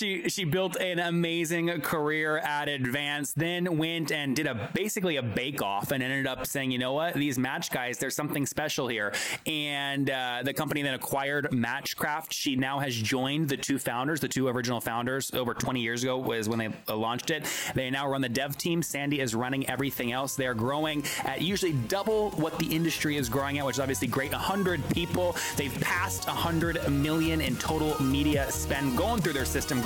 she she built an amazing career at Advance, then went and did a basically a bake off and ended up saying, you know what, these match guys, there's something special here. And uh, the company then acquired Matchcraft. She now has joined the two founders, the two original founders, over 20 years ago was when they uh, launched it. They now run the dev team. Sandy is running everything else. They're growing at usually double what the industry is growing at, which is obviously great. 100 people. They've passed 100 million in total media spend going through their system,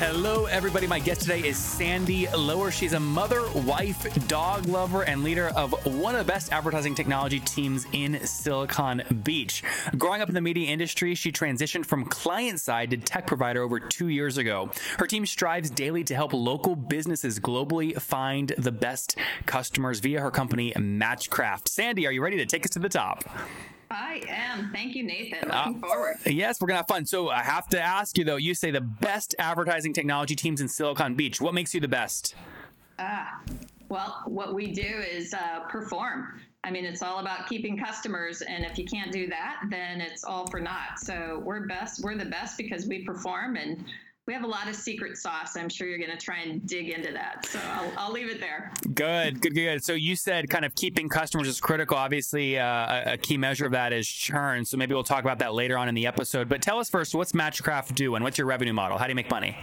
Hello, everybody. My guest today is Sandy Lower. She's a mother, wife, dog lover, and leader of one of the best advertising technology teams in Silicon Beach. Growing up in the media industry, she transitioned from client side to tech provider over two years ago. Her team strives daily to help local businesses globally find the best customers via her company, Matchcraft. Sandy, are you ready to take us to the top? I am. Thank you, Nathan. Looking uh, forward. Yes, we're going to have fun. So I have to ask you, though, you say the best advertising technology teams in Silicon Beach. What makes you the best? Ah, well, what we do is uh, perform. I mean, it's all about keeping customers, and if you can't do that, then it's all for naught. So we're best. We're the best because we perform, and we have a lot of secret sauce. I'm sure you're going to try and dig into that. So I'll, I'll, leave it there. Good, good, good. So you said kind of keeping customers is critical. Obviously, uh, a key measure of that is churn. So maybe we'll talk about that later on in the episode. But tell us first, what's Matchcraft do and what's your revenue model? How do you make money?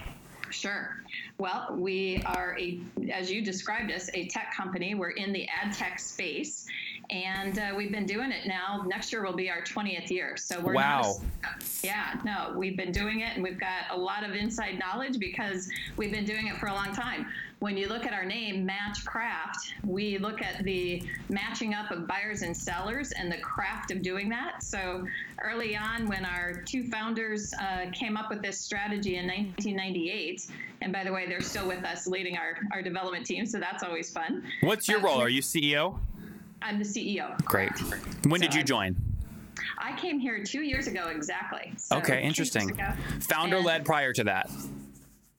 Sure. Well, we are a, as you described us, a tech company. We're in the ad tech space, and uh, we've been doing it now. Next year will be our 20th year. So we're wow. Not, yeah, no, we've been doing it, and we've got a lot of inside knowledge because we've been doing it for a long time. When you look at our name, Match Craft, we look at the matching up of buyers and sellers and the craft of doing that. So early on, when our two founders uh, came up with this strategy in 1998, and by the way, they're still with us leading our, our development team, so that's always fun. What's your role? Are you CEO? I'm the CEO. Great. When so did you join? I came here two years ago exactly. So okay, interesting. Founder led prior to that.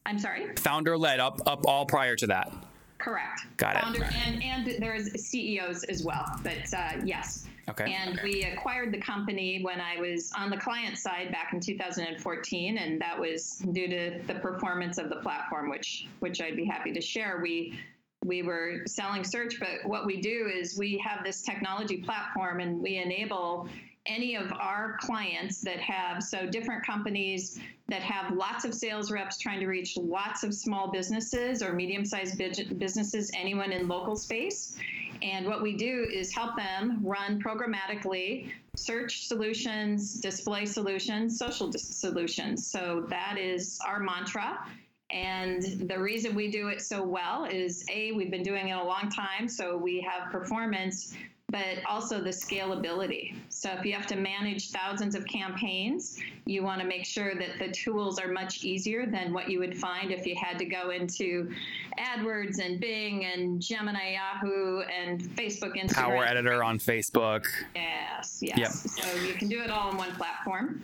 I'm sorry. Founder led up up all prior to that. Correct. Got Founder it. And and there's CEOs as well, but uh, yes. Okay. And okay. we acquired the company when I was on the client side back in 2014, and that was due to the performance of the platform, which which I'd be happy to share. We we were selling search, but what we do is we have this technology platform and we enable any of our clients that have so different companies that have lots of sales reps trying to reach lots of small businesses or medium sized businesses, anyone in local space. And what we do is help them run programmatically search solutions, display solutions, social solutions. So that is our mantra. And the reason we do it so well is A, we've been doing it a long time, so we have performance, but also the scalability. So if you have to manage thousands of campaigns, you want to make sure that the tools are much easier than what you would find if you had to go into AdWords and Bing and Gemini Yahoo and Facebook Instagram. Power Editor on Facebook. Yes, yes. Yep. So you can do it all on one platform.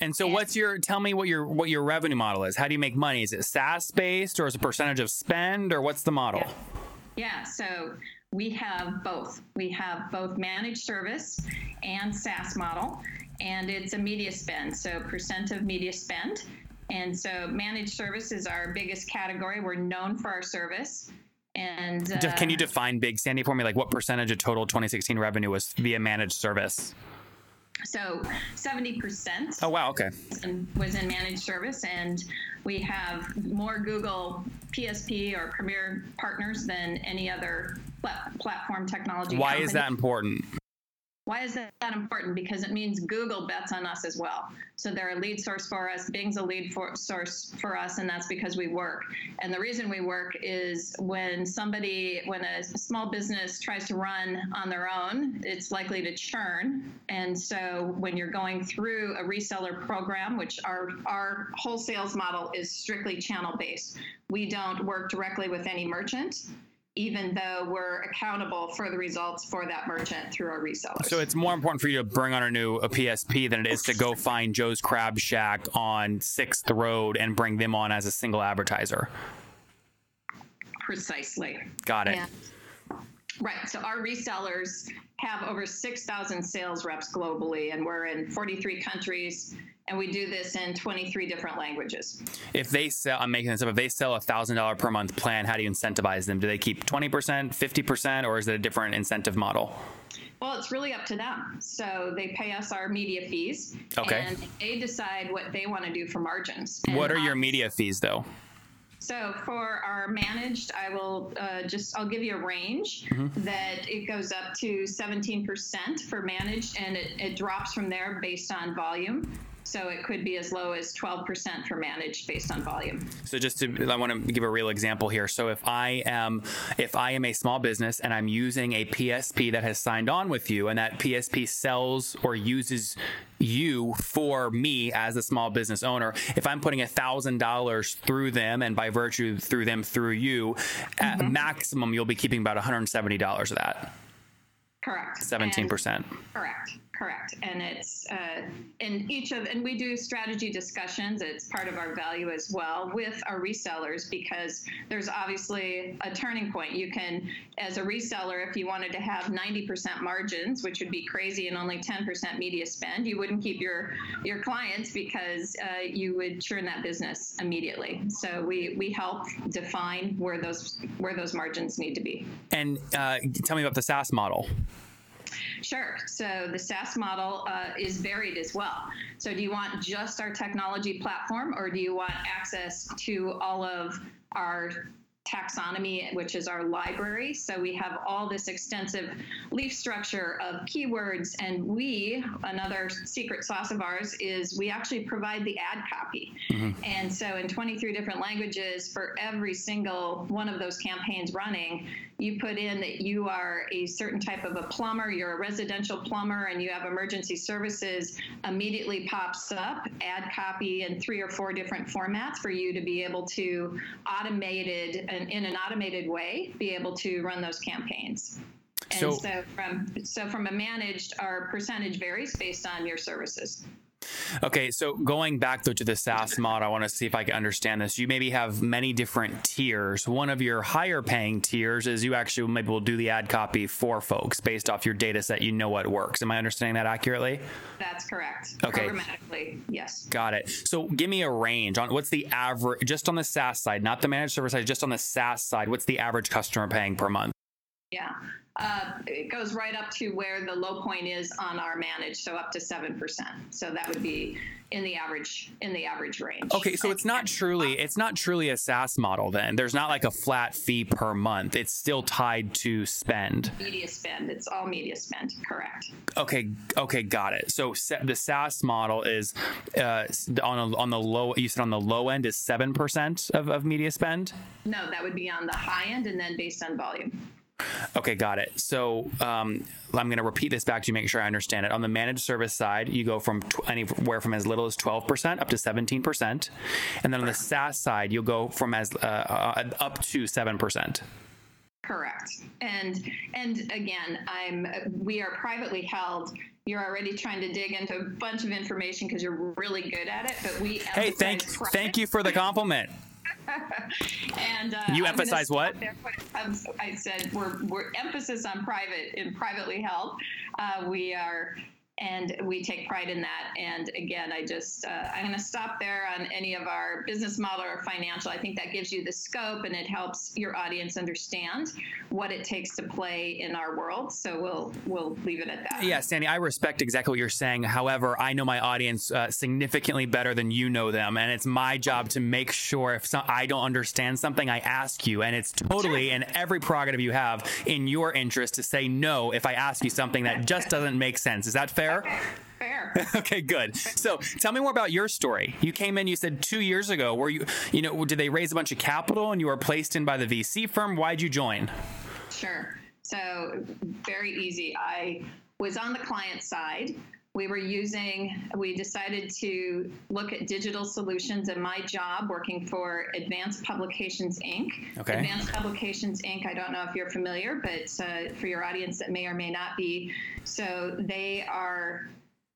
And so, what's your? Tell me what your what your revenue model is. How do you make money? Is it SaaS based, or is it a percentage of spend, or what's the model? Yeah. yeah. So we have both. We have both managed service and SaaS model, and it's a media spend. So percent of media spend. And so managed service is our biggest category. We're known for our service. And uh, Can you define Big Sandy for me? Like what percentage of total 2016 revenue was via managed service? So 70% Oh wow, okay. and was in managed service, and we have more Google PSP or Premier partners than any other plat- platform technology. Why is that important? Why is that important? Because it means Google bets on us as well. So they're a lead source for us. Bing's a lead for, source for us, and that's because we work. And the reason we work is when somebody, when a small business tries to run on their own, it's likely to churn. And so when you're going through a reseller program, which our our whole sales model is strictly channel based, we don't work directly with any merchant even though we're accountable for the results for that merchant through our resellers. So it's more important for you to bring on a new a PSP than it is to go find Joe's Crab Shack on Sixth Road and bring them on as a single advertiser. precisely. Got it. And- right. So our resellers have over 6,000 sales reps globally, and we're in 43 countries, and we do this in 23 different languages. If they sell, I'm making this up. If they sell a thousand dollar per month plan, how do you incentivize them? Do they keep 20%, 50%, or is it a different incentive model? Well, it's really up to them. So they pay us our media fees, Okay. and they decide what they want to do for margins. And What are your media fees though? So for our managed, I will uh, just I'll give you a range Mm-hmm. that it goes up to 17% for managed, and it, it drops from there based on volume. So it could be as low as 12% for managed based on volume. So just to, I want to give a real example here. So if I am, if I am a small business and I'm using a PSP that has signed on with you, and that PSP sells or uses you for me as a small business owner, if I'm putting a thousand dollars through them, and by virtue through them through you, at mm-hmm. maximum you'll be keeping about 170 dollars of that, Correct. 17 And- percent. Correct, correct. And it's, uh, and each of, and we do strategy discussions. It's part of our value as well with our resellers because there's obviously a turning point. You can, as a reseller, if you wanted to have 90% margins, which would be crazy, and only 10% media spend, you wouldn't keep your your clients because uh, you would churn that business immediately. So we we help define where those where those margins need to be. And uh, tell me about the SaaS model. Sure. So the SaaS model uh, is varied as well. So do you want just our technology platform, or do you want access to all of our taxonomy, which is our library? So we have all this extensive leaf structure of keywords, and we, another secret sauce of ours, is we actually provide the ad copy. And so in 23 different languages, for every single one of those campaigns running, you put in that you are a certain type of a plumber, you're a residential plumber, and you have emergency services, immediately pops up ad copy in three or four different formats for you to be able to automated and in an automated way be able to run those campaigns. And So- so, from so from a managed, our percentage varies based on your services. Okay, so going back though to the SaaS model, I want to see if I can understand this. You maybe have many different tiers. One of your higher paying tiers is you actually maybe will do the ad copy for folks based off your data set. You know what works. Am I understanding that accurately? That's correct. Okay. Programmatically, yes. Got it. So give me a range on what's the average, just on the SaaS side, not the managed service side, just on the SaaS side. What's the average customer paying per month? Yeah. Uh, it goes right up to where the low point is on our managed, so up to seven percent. So that would be in the average in the average range. Okay, so it's not truly it's not truly a SaaS model then. There's not like a flat fee per month. It's still tied to spend. media spend. It's all media spend. Correct. Okay, okay, got it. So the SaaS model is uh, on a, on the low. You said on the low end is seven percent of, of media spend. No, that would be on the high end, and then based on volume. Okay, got it. So um, I'm going to repeat this back to you, make sure I understand it. On the managed service side, you go from tw- anywhere from as little as 12% up to 17%, and then on the SaaS side, you'll go from as uh, uh, up to 7%. Correct. And and again, I'm we are privately held. You're already trying to dig into a bunch of information because you're really good at it. But we Hey, thank private. thank you for the compliment. And uh, You I'm emphasize what? there. I'm- I said we're, we're emphasis on private and privately held. Uh, we are and we take pride in that. And again, I just uh, I'm going to stop there on any of our business model or financial. I think that gives you the scope and it helps your audience understand what it takes to play in our world. So we'll we'll leave it at that. Yeah, Sandy, I respect exactly what you're saying. However, I know my audience uh, significantly better than you know them, and it's my job to make sure if some, I don't understand something, I ask you, and it's totally in every prerogative you have in your interest to say no if I ask you something that just doesn't make sense. Is that fair? fair? Fair. okay, good. So tell me more about your story. You came in, you said two years ago. Were you, you know, did they raise a bunch of capital and you were placed in by the VC firm? Why'd you join? Sure. So very easy. I was on the client side we were using, we decided to look at digital solutions and my job working for Advance Publications Inc. Okay. Advance Publications Inc. I don't know if you're familiar, but uh, for your audience that may or may not be. So they are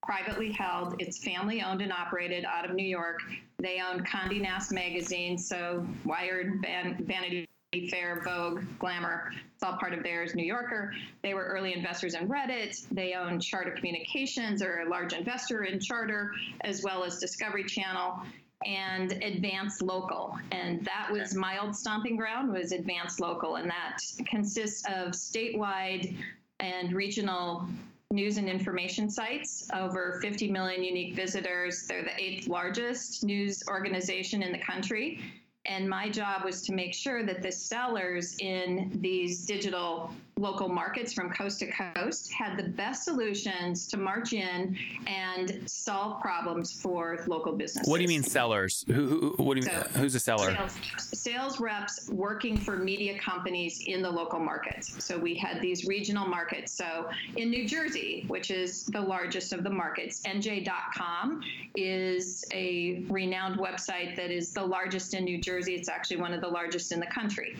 privately held. It's family owned and operated out of New York. They own Condé Nast magazine, so Wired, Van, Vanity Fair, Vogue, Glamour. It's all part of theirs. New Yorker. They were early investors in Reddit. They own Charter Communications, or a large investor in Charter, as well as Discovery Channel and Advance Local. And that was my old stomping ground was Advance Local, and that consists of statewide and regional news and information sites, over 50 million unique visitors. They're the eighth largest news organization in the country. And my job was to make sure that the sellers in these digital local markets from coast to coast had the best solutions to march in and solve problems for local businesses. What do you mean sellers? Who, who what do you so, mean, who's a seller? Sales, sales, reps working for media companies in the local markets. So we had these regional markets. So in New Jersey, which is the largest of the markets, NJ.com is a renowned website that is the largest in New Jersey. It's actually one of the largest in the country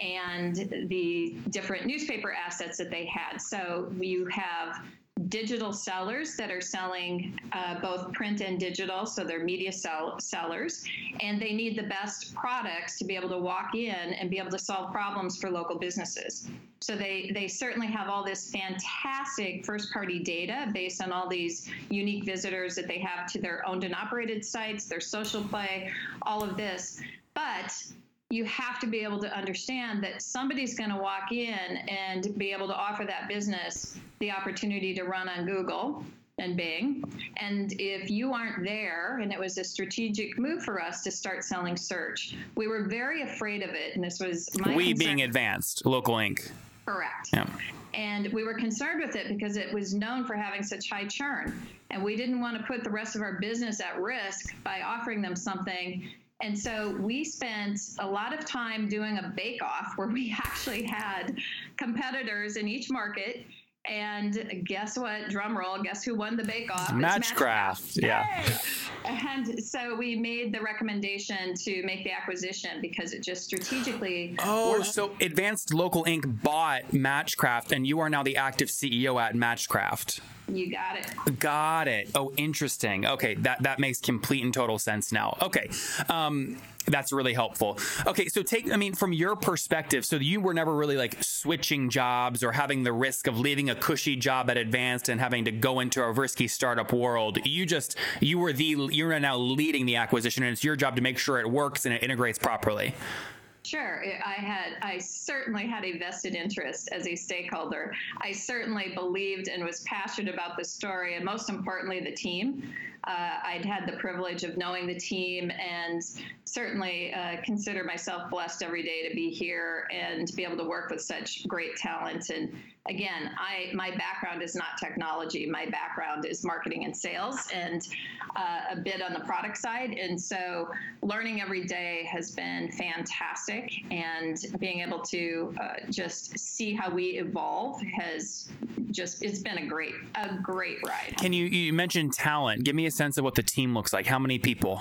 and the different newspaper assets that they had. So you have digital sellers that are selling uh, both print and digital, so they're media sell- sellers, and they need the best products to be able to walk in and be able to solve problems for local businesses. So they they certainly have all this fantastic first party data based on all these unique visitors that they have to their owned and operated sites, their social play, all of this. But you have to be able to understand that somebody's going to walk in and be able to offer that business the opportunity to run on Google and Bing. And if you aren't there, and it was a strategic move for us to start selling search, we were very afraid of it. And this was my we concern. being advanced, local Inc. Correct. Yeah. And we were concerned with it because it was known for having such high churn. And we didn't want to put the rest of our business at risk by offering them something and so we spent a lot of time doing a bake off where we actually had competitors in each market. And guess what? Drum roll. Guess who won the bake off? Matchcraft. Yeah. And so we made the recommendation to make the acquisition because it just strategically. Oh, worked. so Advance Local Inc. bought Matchcraft, and you are now the active CEO at Matchcraft. You got it. Got it. Oh, interesting. Okay, that that makes complete and total sense now. Okay. Um, that's really helpful. Okay, so take, I mean, from your perspective, so you were never really like switching jobs or having the risk of leaving a cushy job at Advance and having to go into a risky startup world. You just, you were the, you're now leading the acquisition and it's your job to make sure it works and it integrates properly. Sure. I had, I certainly had a vested interest as a stakeholder. I certainly believed and was passionate about the story, and most importantly, the team. Uh, I'd had the privilege of knowing the team and certainly uh, consider myself blessed every day to be here and to be able to work with such great talent. And again, I my background is not technology. My background is marketing and sales, and uh, a bit on the product side. And so, learning every day has been fantastic, and being able to uh, just see how we evolve has just it's been a great a great ride. Can you you mentioned talent? Give me a sense of what the team looks like. How many people?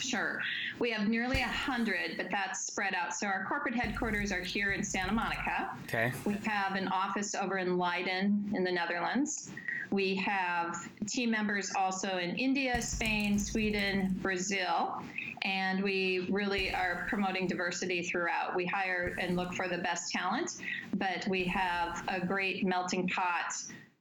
Sure. We have nearly a 100, but that's spread out. So our corporate headquarters are here in Santa Monica. Okay. We have an office over in Leiden in the Netherlands. We have team members also in India, Spain, Sweden, Brazil, and we really are promoting diversity throughout. We hire and look for the best talent, but we have a great melting pot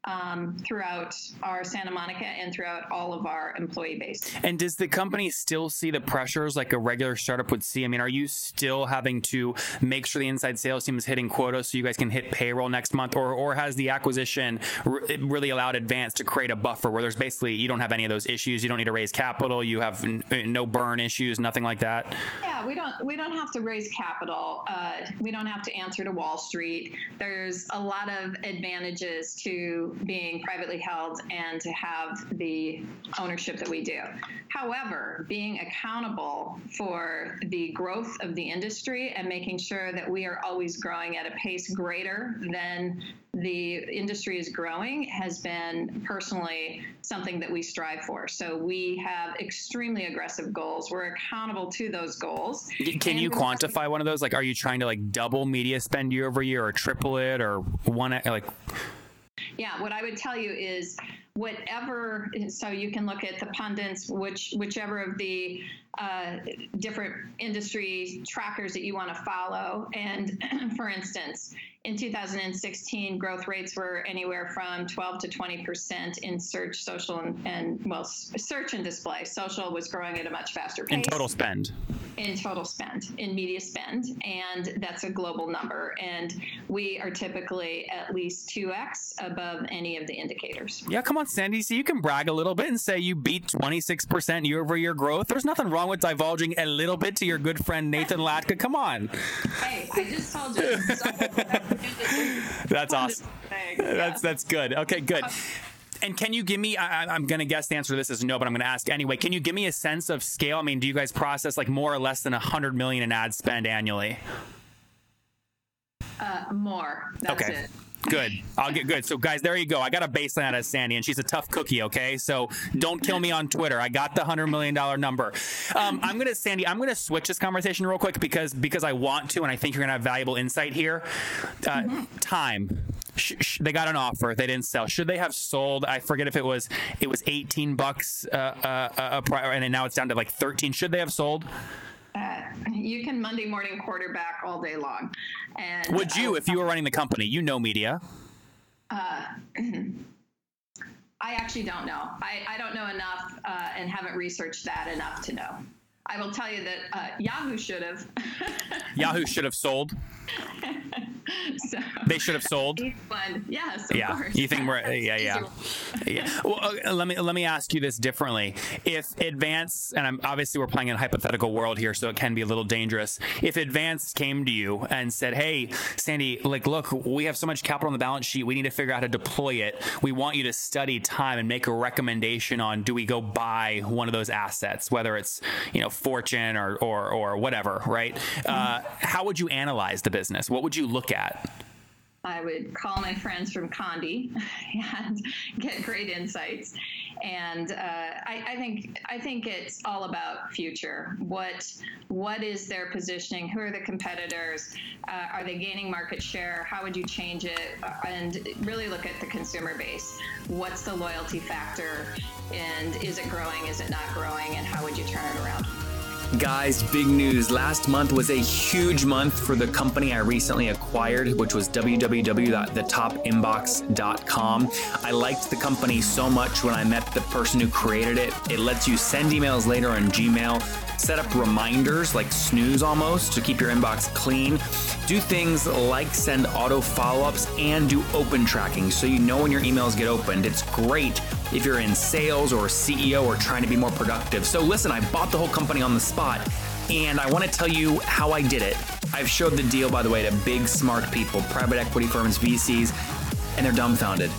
um, throughout our Santa Monica and throughout all of our employee base. And does the company still see the pressures like a regular startup would see? I mean, are you still having to make sure the inside sales team is hitting quota so you guys can hit payroll next month, or or has the acquisition really allowed Advance to create a buffer where there's basically you don't have any of those issues, you don't need to raise capital, you have n- no burn issues, nothing like that? Yeah, we don't we don't have to raise capital. Uh, we don't have to answer to Wall Street. There's a lot of advantages to being privately held and to have the ownership that we do. However, being accountable for the growth of the industry and making sure that we are always growing at a pace greater than the industry is growing has been personally something that we strive for. So we have extremely aggressive goals. We're accountable to those goals. Can you quantify one of those? Like, are you trying to like double media spend year over year, or triple it, or one like? Yeah, what I would tell you is whatever. So you can look at the pundits, which whichever of the uh, different industry trackers that you want to follow. And for instance, in 2016, growth rates were anywhere from 12 to 20 percent in search, social, and, and, well, search and display. Social was growing at a much faster pace. In total spend. In total spend, in media spend, and that's a global number. And we are typically at least 2x above any of the indicators. Yeah, come on, Sandy. So you can brag a little bit and say you beat 26 percent year over year growth. There's nothing wrong with divulging a little bit to your good friend Nathan Latka. Come on. Hey, I just told you. That's awesome. That's that's good. Okay, good. And can you give me? I, am going to guess the answer to this is no, but I'm going to ask anyway. Can you give me a sense of scale? I mean, do you guys process like more or less than 100 million in ad spend annually? Uh, more. That's okay. It. Good. I'll get good. So, guys, there you go. I got a baseline out of Sandy, and she's a tough cookie. Okay, so don't kill me on Twitter. I got the hundred million dollar number. Um, I'm gonna, Sandy. I'm gonna switch this conversation real quick because because I want to, and I think you're gonna have valuable insight here. Uh. Time. Sh- sh- they got an offer. They didn't sell. Should they have sold? I forget if it was it was 18 bucks uh, uh, uh, prior, and now it's down to like 13. Should they have sold? Uh, you can Monday morning quarterback all day long. And would you, if you were running the company, you know media? Uh, I actually don't know. I, I don't know enough uh, and haven't researched that enough to know. I will tell you that uh, Yahoo should have. Yahoo should have sold. so, they should have sold. Yes. yeah. Course. You think we're yeah yeah yeah. Well, let me let me ask you this differently. If Advance and I'm obviously we're playing in a hypothetical world here, so it can be a little dangerous. If Advance came to you and said, "Hey, Sandy, like, look, we have so much capital on the balance sheet. We need to figure out how to deploy it. We want you to study time and make a recommendation on do we go buy one of those assets, whether it's you know fortune or or or whatever, right? Uh, how would you analyze the business? What would you look at? I would call my friends from Condé and get great insights. And uh, I, I, think I think it's all about future. What what is their positioning? Who are the competitors? Uh, are they gaining market share? How would you change it? And really look at the consumer base. What's the loyalty factor? And is it growing? Is it not growing? And how would you turn it around? Guys, big news. Last month was a huge month for the company I recently acquired, which was www.thetopinbox.com. I liked the company so much when I met the person who created it. It lets you send emails later on Gmail, set up reminders like snooze almost to keep your inbox clean, do things like send auto follow ups, and do open tracking so you know when your emails get opened. It's great if you're in sales or CEO or trying to be more productive. So, listen, I bought the whole company on the spot, and I want to tell you how I did it. I've showed the deal, by the way, to big, smart people, private equity firms, VCs, and they're dumbfounded.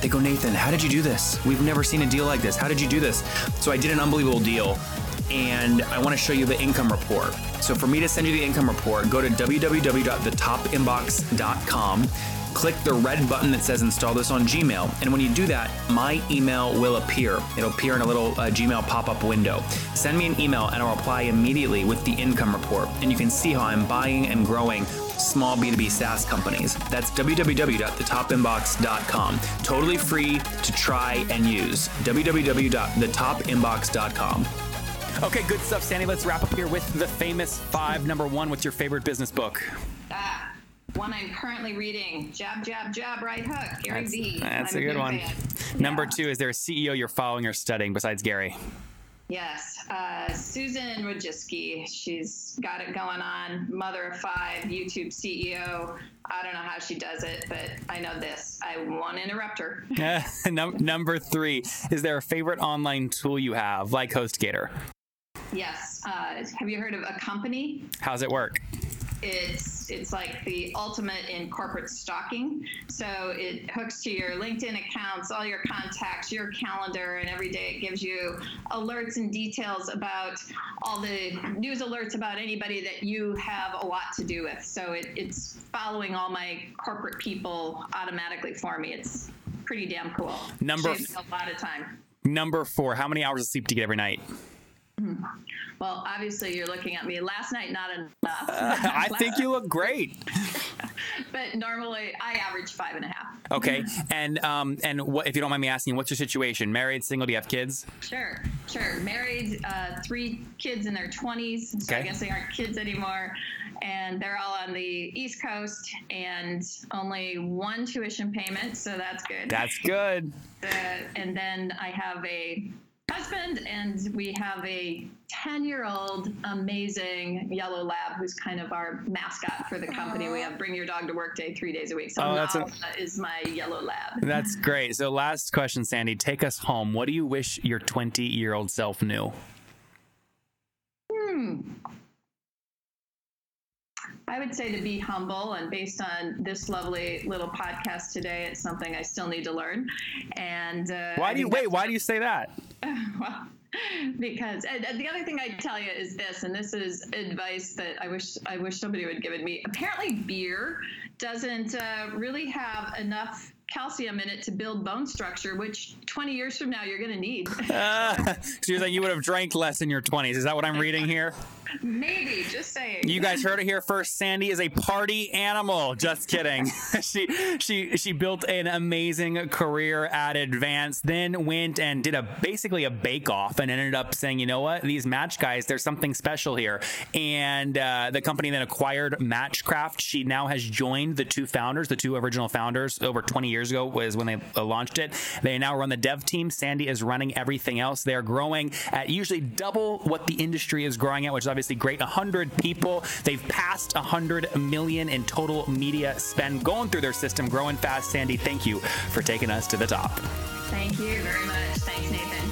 They go, Nathan, how did you do this? We've never seen a deal like this. How did you do this? So, I did an unbelievable deal, and I want to show you the income report. So, for me to send you the income report, go to www.thetopinbox.com click the red button that says install this on Gmail. And when you do that, my email will appear. It'll appear in a little uh, Gmail pop up window. Send me an email and I'll reply immediately with the income report. And you can see how I'm buying and growing small B2B SaaS companies. That's www.thetopinbox.com. Totally free to try and use. www.thetopinbox.com. Okay, good stuff, Sandy. Let's wrap up here with the famous five. Number one, what's your favorite business book? Ah one I'm currently reading, Jab, Jab, Jab, Right Hook, Gary That's, Vee. that's I'm a good one. fan. Number Yeah. two, is there a CEO you're following or studying besides Gary? Yes, uh, Susan Wojcicki. She's got it going on. Mother of five, YouTube CEO. I don't know how she does it, but I know this. I won't interrupt her. Num- number three, is there a favorite online tool you have, like HostGator? yes. Uh, have you heard of a company? How's it work? It's it's like the ultimate in corporate stalking. So it hooks to your LinkedIn accounts, all your contacts, your calendar, and every day it gives you alerts and details about all the news alerts about anybody that you have a lot to do with. So it, it's following all my corporate people automatically for me. It's pretty damn cool. Number a lot of time. Number four, how many hours of sleep do you get every night? Well, obviously you're looking at me. Last night, not enough. I think you look great. but normally I average five and a half. Okay, and um, and what if you don't mind me asking, what's your situation? Married, single? Do you have kids? Sure, sure. Married, uh, three kids in their 20s, so I guess they aren't kids anymore. And they're all on the East Coast and only one tuition payment, so that's good. That's good. Uh, and then I have a husband, and we have a 10 year old amazing yellow lab who's kind of our mascot for the company. We have Bring Your Dog to Work Day three days a week. So Oh, that's a- is my yellow lab. That's great. So, last question, Sandy. Take us home. What do you wish your 20 year old self knew? Hmm. I would say to be humble, and based on this lovely little podcast today, it's something I still need to learn. And uh, Why do you wait? Why do you say that? well, because the other thing I tell you is this, and this is advice that I wish I wish somebody would given me. Apparently, beer doesn't uh, really have enough calcium in it to build bone structure, which 20 years from now you're going to need. Uh, so you're saying you would have drank less in your 20s. Is that what I'm reading here? Maybe, just saying. You guys heard it here first. Sandy is a party animal. Just kidding. she she she built an amazing career at Advance, then went and did a basically a bake off, and ended up saying, you know what, these Match guys, there's something special here. And uh, the company then acquired Matchcraft. She now has joined the two founders, the two original founders, over 20 years ago was when they uh, launched it. They now run the dev team. Sandy is running everything else. They're growing at usually double what the industry is growing at, which is obviously great. 100 people. They've passed 100 million in total media spend going through their system, growing fast. Sandy, thank you for taking us to the top. Thank you very much. Thanks, Nathan.